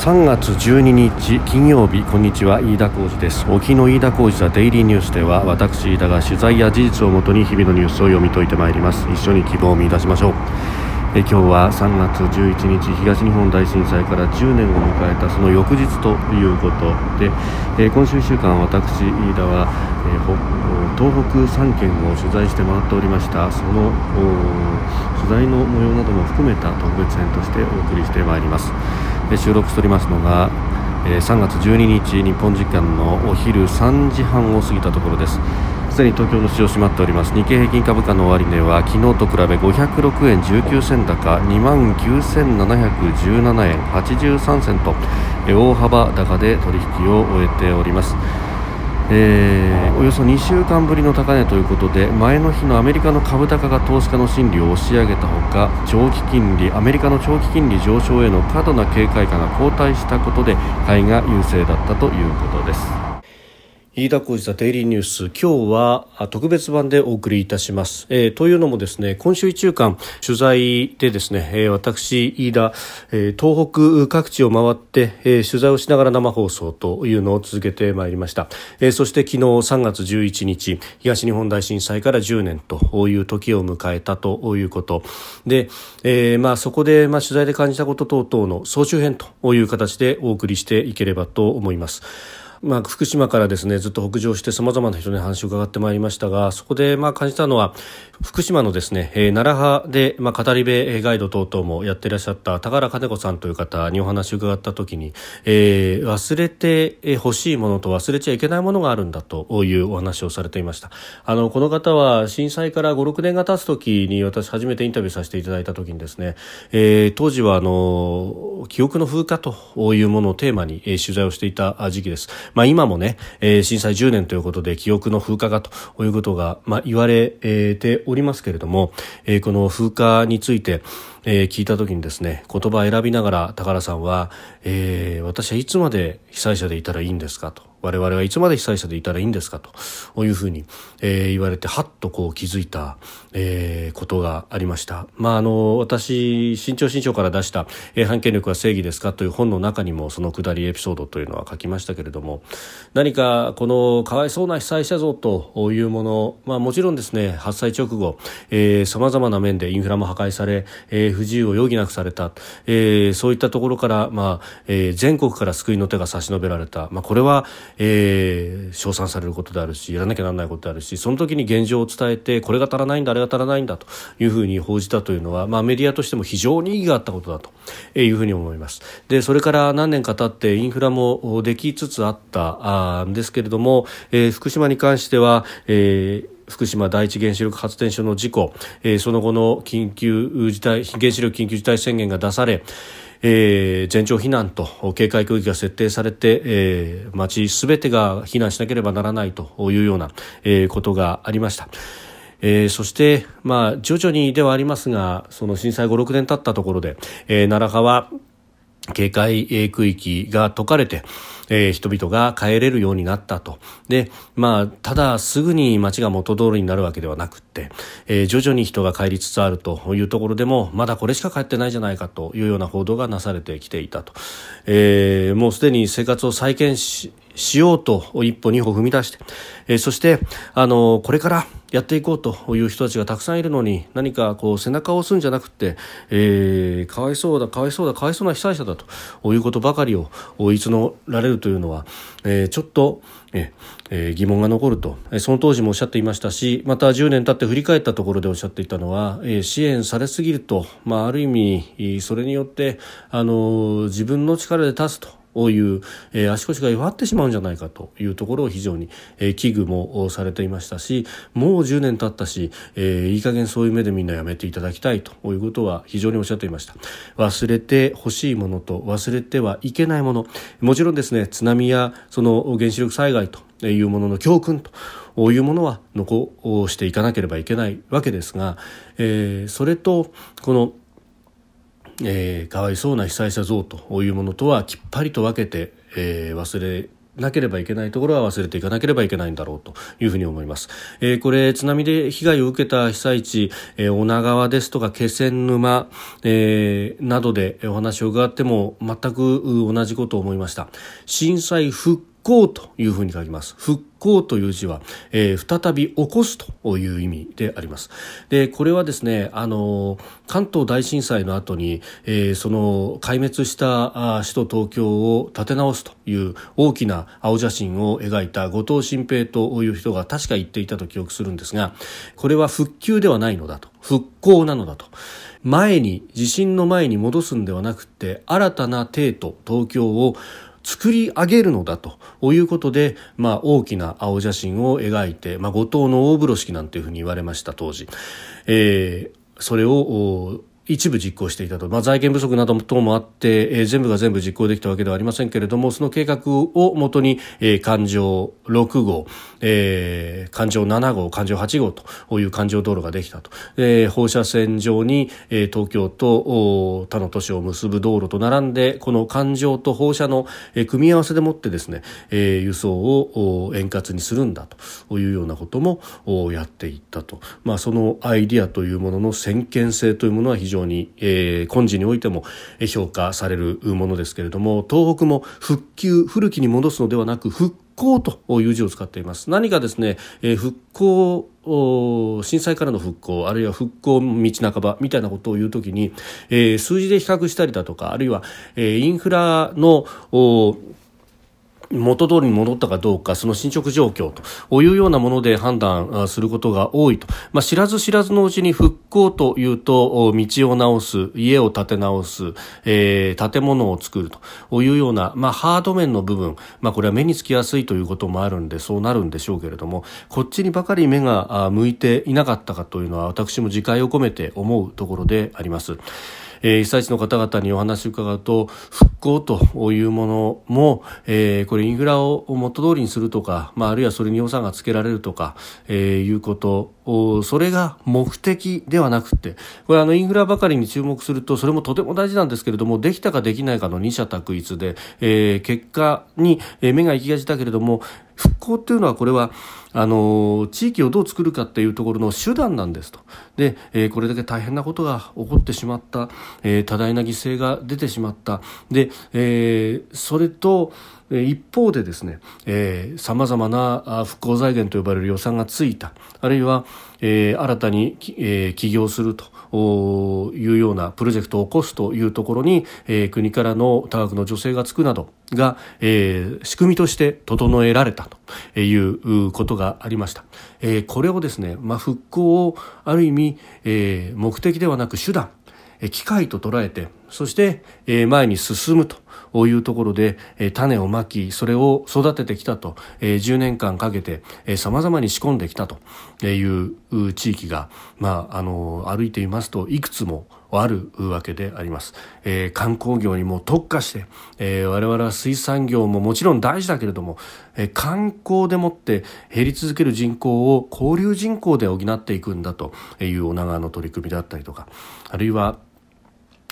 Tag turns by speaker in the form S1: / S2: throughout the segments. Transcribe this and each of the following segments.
S1: 3月12日金曜日こんにちは飯田浩二です。沖の飯田浩二ザデイリーニュースでは私飯田が取材や事実をもとに日々のニュースを読み解いてまいります。一緒に希望を見出しましょう。え今日は3月11日東日本大震災から10年を迎えたその翌日ということで、え今週1週間私飯田は、え東北3県を取材して回っておりました。その取材の模様なども含めた特別編としてお送りしてまいります。収録しておりますのが3月12日日本時間のお昼3時半を過ぎたところです。すでに東京の市場閉まっております。日経平均株価の終値は昨日と比べ506円19銭高2万9717円83銭と大幅高で取引を終えております。えー、およそ2週間ぶりの高値ということで前の日のアメリカの株高が投資家の心理を押し上げたほか長期金利アメリカの長期金利上昇への過度な警戒感が後退したことで買いが優勢だったということです。飯田浩司ザデイリーニュース。今日は特別版でお送りいたします、えー、というのもですね今週1週間取材でですね、えー、私飯田、えー、東北各地を回って、え取材をしながら生放送というのを続けてまいりました、えそして昨日3月11日東日本大震災から10年という時を迎えたということ。で、えまあ、そこで、まあ、取材で感じたこと等々の総集編という形でお送りしていければと思います。まあ、福島からですねずっと北上してさまざまな人に話を伺ってまいりましたがそこでまあ感じたのは福島のですね、えー、奈良派で、まあ、語り部ガイド等々もやっていらっしゃった高原金子さんという方にお話を伺った時に、えー、忘れてほしいものと忘れちゃいけないものがあるんだというお話をされていました。あのこの方は震災から56年が経つ時に私初めてインタビューさせていただいた時にですね、えー、当時はあの記憶の風化というものをテーマに、えー、取材をしていた時期です。まあ、今もね、えー、震災10年ということで記憶の風化がということが、まあ、言われておりますけれども、えー、この風化について、えー、聞いた時にですね言葉を選びながら高原さんは、えー、私はいつまで被災者でいたらいいんですかと我々はいつまで被災者でいたらいいんですかというふうに、えー、言われてはっとこう気づいた、えー、ことがありました。まああの私新潮新潮から出した「えー、反権力は正義ですか?」という本の中にもそのくだりエピソードというのは書きましたけれども何かこのかわいそうな被災者像というもの、まあ、もちろんですね発災直後さまざまな面でインフラも破壊され、えー、不自由を余儀なくされた、えー、そういったところから、まあえー、全国から救いの手が差し伸べられた、まあ、これはえー、称賛されることであるしやらなきゃならないことであるしその時に現状を伝えてこれが足らないんだあれが足らないんだというふうに報じたというのは、まあ、メディアとしても非常に意義があったことだというふうに思います。でそれから何年か経ってインフラもできつつあったんですけれども、えー、福島に関しては、えー福島第一原子力発電所の事故、えー、その後の緊急事態原子力緊急事態宣言が出され、えー、全町避難と警戒区域が設定されて、えー、町すべてが避難しなければならないというような、えー、ことがありました。えー、そして、まあ、徐々にではありますが、その震災5、6年経ったところで、えー、奈良川警戒区域が解かれて、えー、人々が帰れるようになったと。で、まあ、ただすぐに街が元通りになるわけではなくて、えー、徐々に人が帰りつつあるというところでも、まだこれしか帰ってないじゃないかというような報道がなされてきていたと。えー、もうすでに生活を再建し、しようと一歩二歩踏み出して、えー、そして、あの、これからやっていこうという人たちがたくさんいるのに何かこう背中を押すんじゃなくて、えー、かわいそうだかわいそうだかわいそうな被災者だということばかりを言い募られるというのは、えー、ちょっと、ええー、疑問が残ると。えその当時もおっしゃっていましたしまた10年経って振り返ったところでおっしゃっていたのは、えー、支援されすぎると、まあ、ある意味それによってあの自分の力で立つと。ういう、えー、足腰が弱ってしまうんじゃないかというところを非常に、えー、危惧もされていましたしもう10年経ったし、えー、いい加減そういう目でみんなやめていただきたいということは非常におっしゃっていました。忘れてほしいものと忘れてはいけないもの。もちろんですね津波やその原子力災害というものの教訓というものは残していかなければいけないわけですが、えー、それとこのえー、かわいそうな被災者像というものとはきっぱりと分けて、えー、忘れなければいけないところは忘れていかなければいけないんだろうというふうに思います。えー、これ津波で被害を受けた被災地、えー、女川ですとか気仙沼、えー、などでお話を伺っても全く同じことを思いました。震災復興というふうに書きます。復興という字は、えー、再び起こすという意味であります。で、これはですね、あの、関東大震災の後に、えー、その壊滅したあ首都東京を立て直すという大きな青写真を描いた後藤新平という人が確か言っていたと記憶するんですが、これは復旧ではないのだと。復興なのだと。前に、地震の前に戻すんではなくて、新たな帝都、東京を作り上げるのだということで、まあ、大きな青写真を描いて、まあ、後藤の大風呂敷なんていうふうに言われました当時、えー、それを一部実行していたと、まあ、財源不足など等もあって、えー、全部が全部実行できたわけではありませんけれどもその計画をもとに、えー、環状6号、えー、環状7号環状8号という環状道路ができたと、えー、放射線上に、えー、東京と他の都市を結ぶ道路と並んでこの環状と放射の、えー、組み合わせでもってですね、えー、輸送を円滑にするんだというようなこともやっていったと、まあ、そのアイディアというものの先見性というものは非常常に、えー、今時においても評価されるものですけれども東北も復旧古きに戻すのではなく復興という字を使っています。何かですね、えー、復興震災からの復興あるいは復興道半ばみたいなことを言うときに、えー、数字で比較したりだとかあるいは、えー、インフラの元通りに戻ったかどうか、その進捗状況というようなもので判断することが多いと。まあ、知らず知らずのうちに復興というと、道を直す、家を建て直す、えー、建物を作るというような、まあ、ハード面の部分、まあ、これは目につきやすいということもあるんで、そうなるんでしょうけれども、こっちにばかり目が向いていなかったかというのは、私も自戒を込めて思うところであります。え、被災地の方々にお話を伺うと復興というものも、え、これインフラを元通りにするとか、まあ、あるいはそれに予算がつけられるとか、え、いうことそれが目的ではなくてこれあのインフラばかりに注目するとそれもとても大事なんですけれどもできたかできないかの二者択一で、えー、結果に目が行きがちだけれども復興っていうのはこれはあの地域をどう作るかっていうところの手段なんですと。で、えー、これだけ大変なことが起こってしまった、えー、多大な犠牲が出てしまった。で、えー、それと一方でですねさまざまな復興財源と呼ばれる予算がついたあるいは、えー、新たに、えー、起業するというようなプロジェクトを起こすというところに、えー、国からの多額の助成がつくなどが、えー、仕組みとして整えられたということがありました。えー、これをですね、まあ、復興をある意味、えー、目的ではなく手段機械と捉えてそして前に進むというところでえ種をまきそれを育ててきたと10年間かけてさまざまに仕込んできたという地域が、まあ、あの歩いていますといくつもあるわけであります、えー、観光業にも特化して、えー、我々は水産業ももちろん大事だけれども、えー、観光でもって減り続ける人口を交流人口で補っていくんだという女川の取り組みであったりとかあるいは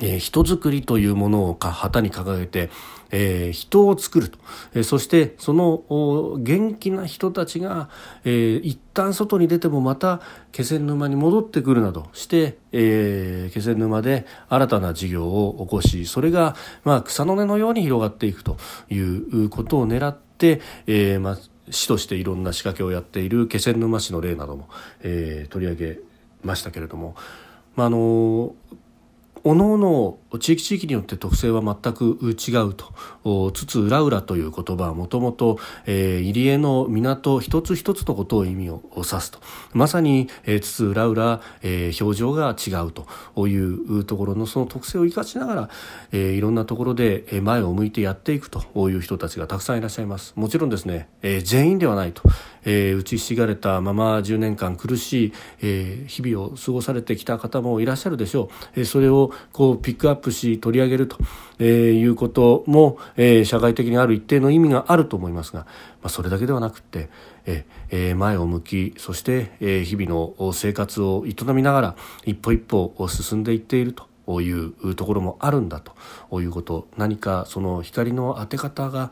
S1: えー、人づくりというものを旗に掲げて、えー、人を作ると、えー、そしてその元気な人たちが、えー、一旦外に出てもまた気仙沼に戻ってくるなどして、え、気仙沼で新たな事業を起こしそれが、まあ、草の根のように広がっていくということを狙って、えまあ、市としていろんな仕掛けをやっている気仙沼市の例なども、え、取り上げましたけれども、ま、あのおのおの地域地域によって特性は全く違うと。津々浦々という言葉はもともと入江の港一つ一つのことを意味を指すと。まさに津々浦々、えー、表情が違うと。いうところのその特性を生かしながら、えー、いろんなところで前を向いてやっていくと。いう人たちがたくさんいらっしゃいます。もちろんですね、えー、全員ではないと、えー、打ちひしがれたまま10年間苦しい、えー、日々を過ごされてきた方もいらっしゃるでしょう、えー、それをこうピックアップし取り上げると、え、いうことも、え、社会的にある一定の意味があると思いますが、ま、それだけではなくて、えー、前を向きそして、え、日々の生活を営みながら一歩一歩進んでいっていると。いうところもあるんだということ何かその光の当て方が、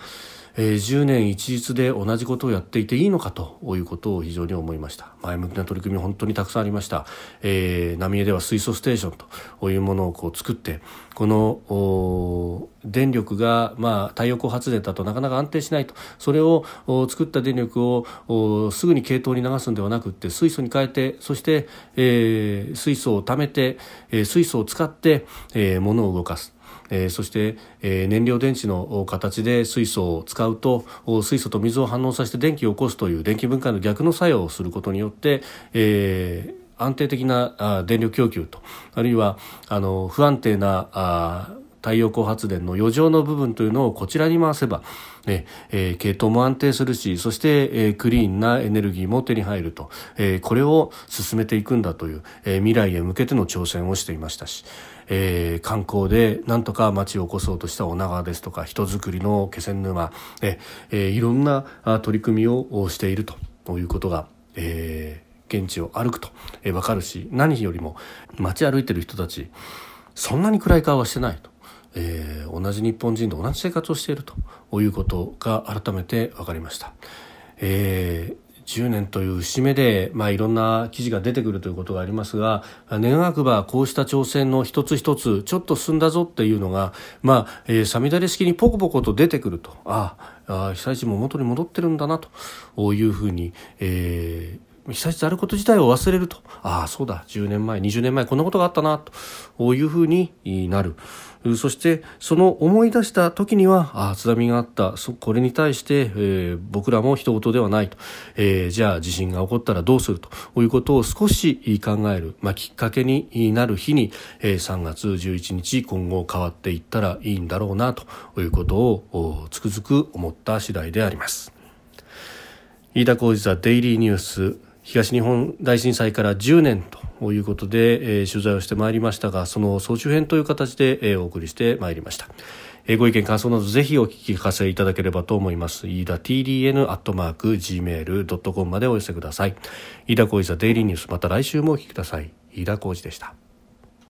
S1: えー、10年一律で同じことをやっていていいのかということを非常に思いました。前向きな取り組み本当にたくさんありました、えー、浪江では水素ステーションというものをこう作ってこの電力が、まあ、太陽光発電だとなかなか安定しないと。それを作った電力をすぐに系統に流すんではなくって水素に変えてそして、えー、水素を貯めて、えー、水素を使って、えー、物を動かす。え、そして、え、燃料電池の形で水素を使うと水素と水を反応させて電気を起こすという電気分解の逆の作用をすることによって、え安定的な電力供給とあるいはあの不安定な太陽光発電の余剰の部分というのをこちらに回せば、えー、系統も安定するしそして、えー、クリーンなエネルギーも手に入ると、えー、これを進めていくんだという、えー、未来へ向けての挑戦をしていましたし、えー、観光でなんとか町を起こそうとした女川ですとか人づくりの気仙沼、えー、いろんな取り組みをしているということが、えー、現地を歩くと、えー、分かるし何よりも街歩いてる人たちそんなに暗い顔はしてないと。えー、同じ日本人と同じ生活をしているということが改めて分かりました。えー10年という節目で、まあ、いろんな記事が出てくるということがありますが願わくばこうした挑戦の一つ一つちょっと進んだぞっていうのが、まあえー、さみだれ式にポコポコと出てくるとああ被災地も元に戻ってるんだなというふうに、えー被災地であること自体を忘れると。ああそうだ。10年前20年前こんなことがあったなと。いうふうになる。そしてその思い出した時にはああ津波があった。これに対して、えー、僕らも人事ではないと、えー、じゃあ地震が起こったらどうすると。いうことを少し考える、まあ、きっかけになる日に、えー、3月11日今後変わっていったらいいんだろうなと。いうことをつくづく思った次第であります。飯田浩司ザデイリーニュース。東日本大震災から10年ということで、えー、取材をしてまいりましたがその総集編という形で、えー、お送りしてまいりました、えー、ご意見感想などぜひお聞かせいただければと思います。飯田 TDN アットマーク Gmail.com までお寄せください。飯田浩二ザデイリーニュースまた来週もお聞きください。飯田浩二でした。